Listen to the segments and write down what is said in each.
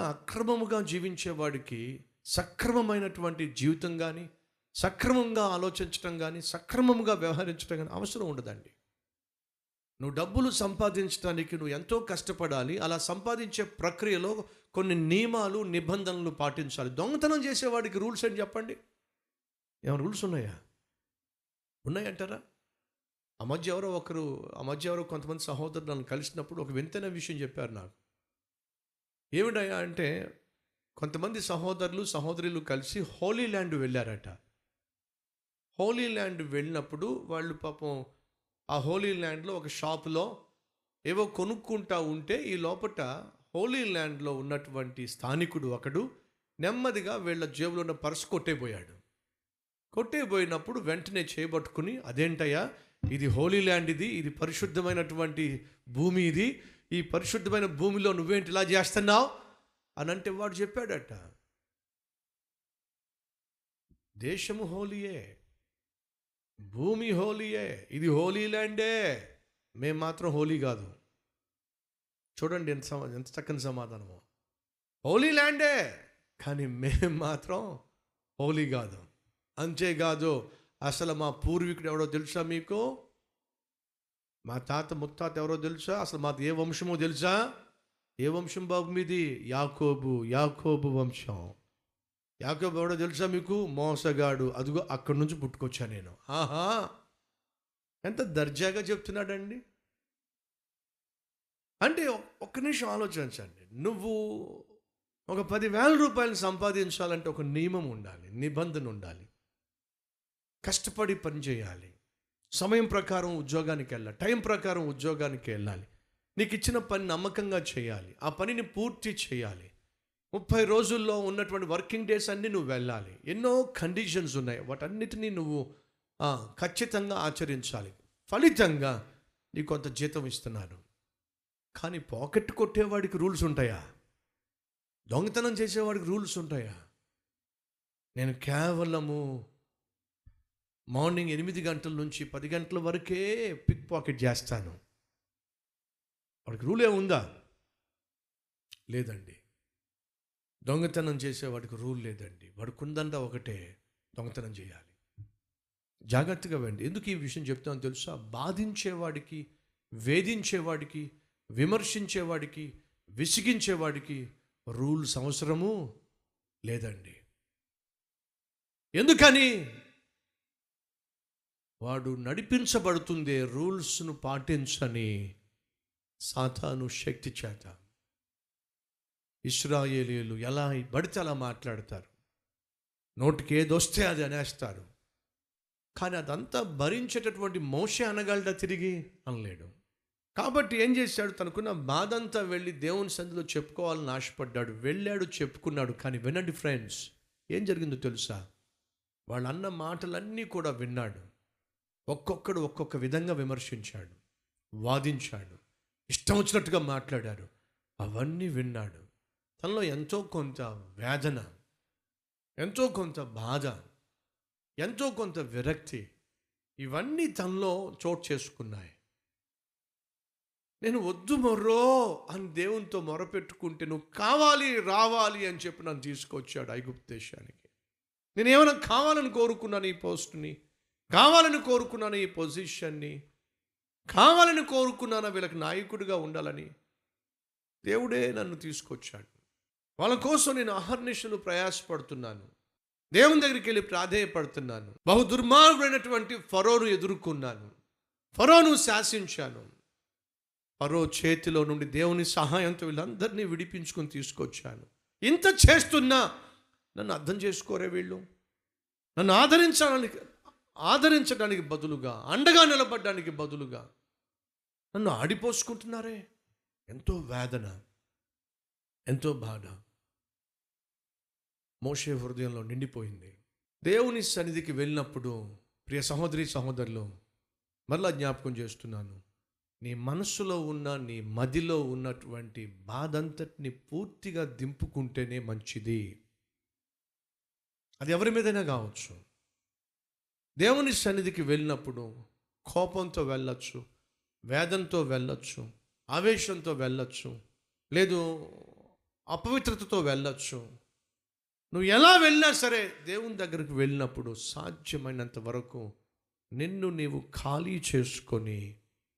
పూర్తిగా అక్రమముగా జీవించేవాడికి సక్రమమైనటువంటి జీవితం కానీ సక్రమంగా ఆలోచించడం కానీ సక్రమంగా వ్యవహరించడం కానీ అవసరం ఉండదండి. నువ్వు డబ్బులు సంపాదించడానికి నువ్వు ఎంతో కష్టపడాలి. అలా సంపాదించే ప్రక్రియలో కొన్ని నియమాలు నిబంధనలు పాటించాలి. దొంగతనం చేసేవాడికి రూల్స్ అని చెప్పండి. ఏమైనా రూల్స్ ఉన్నాయా? ఉన్నాయంటారా? ఆ మధ్య ఎవరో ఒకరు ఆ మధ్య ఎవరో కొంతమంది సహోదరులను నన్ను కలిసినప్పుడు ఒక వింతైన విషయం చెప్పారు నాకు. ఏమిటయ్యా అంటే కొంతమంది సహోదరులు సహోదరులు కలిసి హోలీ ల్యాండ్ వెళ్ళారట. హోలీ ల్యాండ్ వెళ్ళినప్పుడు వాళ్ళు పాపం ఆ హోలీ ల్యాండ్లో ఒక షాపులో ఏవో కొనుక్కుంటా ఉంటే ఈ లోపట హోలీ ల్యాండ్లో ఉన్నటువంటి స్థానికుడు ఒకడు నెమ్మదిగా వీళ్ళ జేబులో ఉన్న పర్స్ కొట్టేపోయాడు. కొట్టేపోయినప్పుడు వెంటనే చేయబట్టుకుని అదేంటయ్యా? ఇది హోలీ ల్యాండ్ ఇది ఇది పరిశుద్ధమైనటువంటి భూమి ఇది. ఈ పరిశుద్ధమైన భూమిలో నువ్వేంటి ఇలా చేస్తున్నావు? అని అంటే వాడు చెప్పాడట. దేశము హోలీయే భూమి హోలీయే ఇది హోలీ ల్యాండే మేం మాత్రం హోలీ కాదు. చూడండి ఎంత సమా ఎంత చక్కని సమాధానము. హోలీ ల్యాండే కానీ మేం మాత్రం హోలీ కాదు. అంతేకాదు అసలు మా పూర్వీకుడు ఎవడో తెలుసా మీకు? మా తాత ముత్తాత ఎవరో తెలుసా? అసలు మాది ఏ వంశమో తెలుసా? ఏ వంశం బాబు మీది? యాకోబు యాకోబు వంశం. యాకోబు ఎవడో తెలుసా మీకు? మోసగాడు. అదిగో అక్కడి నుంచి పుట్టుకొచ్చా నేను. ఆహా! ఎంత దర్జాగా చెప్తున్నాడండి. అంటే ఒక్క నిమిషం ఆలోచించండి. నువ్వు ఒక పదివేల రూపాయలు సంపాదించాలంటే ఒక నియమం ఉండాలి నిబంధన ఉండాలి. కష్టపడి పని చేయాలి. సమయం ప్రకారం ఉద్యోగానికి వెళ్ళాలి. టైం ప్రకారం ఉద్యోగానికి వెళ్ళాలి. నీకు ఇచ్చిన పని నమ్మకంగా చేయాలి. ఆ పనిని పూర్తి చేయాలి. ముప్పై రోజుల్లో ఉన్నటువంటి వర్కింగ్ డేస్ అన్నీ నువ్వు వెళ్ళాలి. ఎన్నో కండిషన్స్ ఉన్నాయి. వాటన్నిటినీ నువ్వు ఖచ్చితంగా ఆచరించాలి. ఫలితంగా నీకు కొంత జీతం ఇస్తున్నాను. కానీ పాకెట్ కొట్టేవాడికి రూల్స్ ఉంటాయా? దొంగతనం చేసేవాడికి రూల్స్ ఉంటాయా? నేను కేవలము మార్నింగ్ ఎనిమిది గంటల నుంచి పది గంటల వరకే పిక్ పాకెట్ చేస్తాను. వాడికి రూలే ఉందా? లేదండి. దొంగతనం చేసేవాడికి రూల్ లేదండి. వాడికి ఉందంతా ఒకటే దొంగతనం చేయాలి. జాగ్రత్తగా వెండి ఎందుకు ఈ విషయం చెప్తానో తెలుసా? బాధించేవాడికి వేధించేవాడికి విమర్శించేవాడికి విసిగించేవాడికి రూల్స్ అవసరము లేదండి. ఎందుకని? వాడు నడిపించబడుతుందే రూల్స్ను పాటించని సాతాను శక్తి చేత. ఇస్రాయేలీలు ఎలా పడితే అలా మాట్లాడతారు. నోటికి ఏదొస్తే అది అనేస్తారు. కానీ అదంతా భరించేటటువంటి మోసే అనగలడా తిరిగి? అనలేడు. కాబట్టి ఏం చేశాడు? తనకున్న బాధ అంతా వెళ్ళి దేవుని సంధిలో చెప్పుకోవాలని ఆశపడ్డాడు. వెళ్ళాడు చెప్పుకున్నాడు. కానీ వినండి ఫ్రెండ్స్ ఏం జరిగిందో తెలుసా? వాళ్ళు అన్న మాటలన్నీ కూడా విన్నాడు. ఒక్కొక్కడు ఒక్కొక్క విధంగా విమర్శించాడు వాదించాడు ఇష్టం వచ్చినట్టుగా మాట్లాడారు. అవన్నీ విన్నాడు. తనలో ఎంతో కొంత వేదన ఎంతో కొంత బాధ ఎంతో కొంత విరక్తి ఇవన్నీ తనలో చోటు చేసుకున్నాయి. నేను వద్దు మొర్రో అని దేవునితో మొరపెట్టుకుంటే నువ్వు కావాలి రావాలి అని చెప్పి నన్ను తీసుకొచ్చాడు ఐగుప్తు దేశానికి. నేను ఏమైనా కావాలని కోరుకున్నాను ఈ పోస్ట్ని? కావాలని కోరుకున్నాను ఈ పొజిషన్ని కావాలని కోరుకున్నాను వీళ్ళకి నాయకుడిగా ఉండాలని దేవుడే నన్ను తీసుకొచ్చాడు. వాళ్ళ కోసం నేను అహర్నిశలు ప్రయాసపడుతున్నాను. దేవుని దగ్గరికి వెళ్ళి ప్రాధేయపడుతున్నాను. బహు దుర్మార్గుడైనటువంటి ఫరోను ఎదుర్కొన్నాను. ఫరోను శాసించాను. ఫరో చేతిలో నుండి దేవుని సహాయంతో వీళ్ళందరినీ విడిపించుకొని తీసుకొచ్చాను. ఇంత చేస్తున్నా నన్ను అర్థం చేసుకోరే వీళ్ళు? నన్ను ఆదరించడానికి ఆదరించడానికి బదులుగా అండగా నిలబడడానికి బదులుగా నన్ను ఆడిపోసుకుంటున్నారే. ఎంతో వేదన ఎంతో బాధ. మోషే హృదయంలో నిండిపోయింది. దేవుని సన్నిధికి వెళ్ళినప్పుడు ప్రియ సహోదరి సహోదరులు మరలా జ్ఞాపకం చేస్తున్నాను. నీ మనస్సులో ఉన్న నీ మదిలో ఉన్నటువంటి బాధంతటిని పూర్తిగా దింపుకుంటేనే మంచిది. అది ఎవరి మీదైనా కావచ్చు. దేవుని సన్నిధికి వెళ్ళినప్పుడు కోపంతో వెళ్ళొచ్చు వేదంతో వెళ్ళొచ్చు ఆవేశంతో వెళ్ళొచ్చు లేదు అపవిత్రతతో వెళ్ళొచ్చు. నువ్వు ఎలా వెళ్ళినా సరే దేవుని దగ్గరికి వెళ్ళినప్పుడు సాధ్యమైనంత వరకు నిన్ను నీవు ఖాళీ చేసుకొని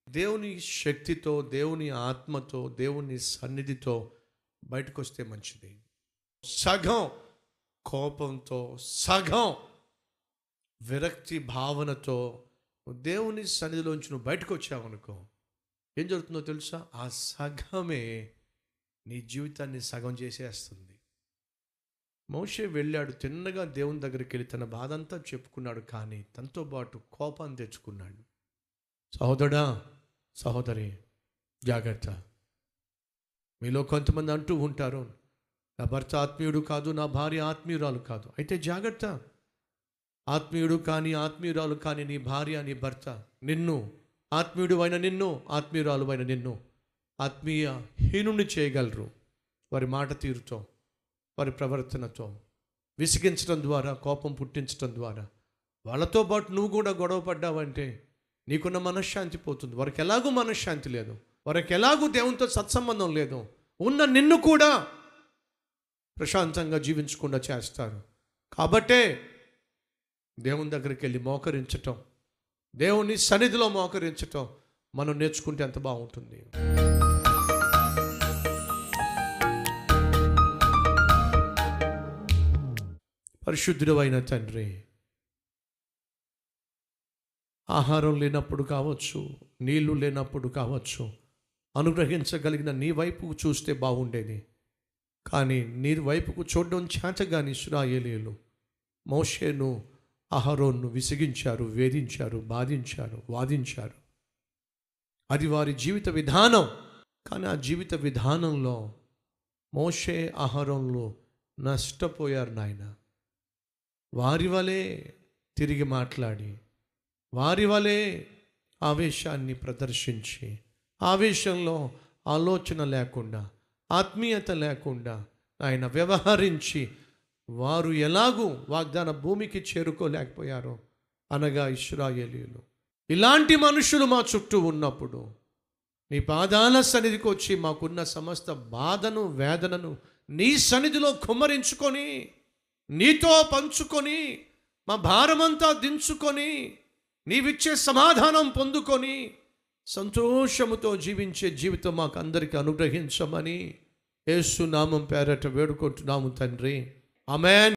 దేవుని శక్తితో దేవుని ఆత్మతో దేవుని సన్నిధితో బయటకు వస్తే మంచిది. సగం కోపంతో సగం విరక్తి భావనతో దేవుని సన్నిధిలోంచి నువ్వు బయటకు వచ్చావనుకో ఏం జరుగుతుందో తెలుసా? ఆ సగమే నీ జీవితాన్ని సగం చేసేస్తుంది. మోషే వెళ్ళాడు తిన్నగా దేవుని దగ్గరికి వెళ్ళి తన బాధ అంతా చెప్పుకున్నాడు కానీ తనతో పాటు కోపాన్ని తెచ్చుకున్నాడు. సహోదరా సహోదరి జాగ్రత్త. మీలో కొంతమంది అంటూ ఉంటారు నా భర్త ఆత్మీయుడు కాదు నా భార్య ఆత్మీయురాలు కాదు. అయితే జాగ్రత్త. ఆత్మీయుడు కానీ ఆత్మీయురాలు కానీ నీ భార్య నీ భర్త నిన్ను ఆత్మీయుడు అయిన నిన్ను ఆత్మీయురాలు అయిన నిన్ను ఆత్మీయ హీనుని చేయగలరు. వారి మాట తీరుతో వారి ప్రవర్తనతో విసిగించడం ద్వారా కోపం పుట్టించడం ద్వారా. వాళ్ళతో పాటు నువ్వు కూడా గొడవ పడ్డావంటే నీకున్న మనశ్శాంతి పోతుంది. వారికి ఎలాగూ మనశ్శాంతి లేదు. వారికి ఎలాగూ దేవునితో సత్సంబంధం లేదు. ఉన్న నిన్ను కూడా ప్రశాంతంగా జీవించకుండా చేస్తారు. కాబట్టే దేవుని దగ్గరికి వెళ్ళి మోకరించటం దేవుని సన్నిధిలో మోకరించటం మనం నేర్చుకుంటే ఎంత బాగుంటుంది. పరిశుద్ధుడు అయిన తండ్రి ఆహారం లేనప్పుడు కావచ్చు నీళ్ళు లేనప్పుడు కావచ్చు అనుగ్రహించగలిగిన నీ వైపు చూస్తే బాగుండేది. కానీ నీ వైపుకు చూడడం చేతగాని ఇస్రాయేలీలు మోషేను అహరోన్ను విసిగించారు వేధించారు బాధించారు వాదించారు. అది వారి జీవిత విధానం. కానీ ఆ జీవిత విధానంలో మోషే ఆహారంలో నష్టపోయారు నాయన. వారి వలె తిరిగి మాట్లాడి వారి వలె ఆవేశాన్ని ప్రదర్శించి ఆవేశంలో ఆలోచన లేకుండా ఆత్మీయత లేకుండా ఆయన వ్యవహరించి వారు ఎలాగూ వాగ్దాన భూమికి చేరుకోలేకపోయారో అనగా ఇష్రాయేలీలు ఇలాంటి మనుషులు మా చుట్టూ ఉన్నప్పుడు నీ పాదాల సన్నిధికి వచ్చి మాకున్న సమస్త బాధను వేదనను నీ సన్నిధిలో కుమ్మరించుకొని నీతో పంచుకొని మా భారమంతా దించుకొని నీవిచ్చే సమాధానం పొందుకొని సంతోషముతో జీవించే జీవితం మాకు అందరికీ అనుగ్రహించమని ఏసునామం పేరట వేడుకుంటున్నాము తండ్రి. Amen.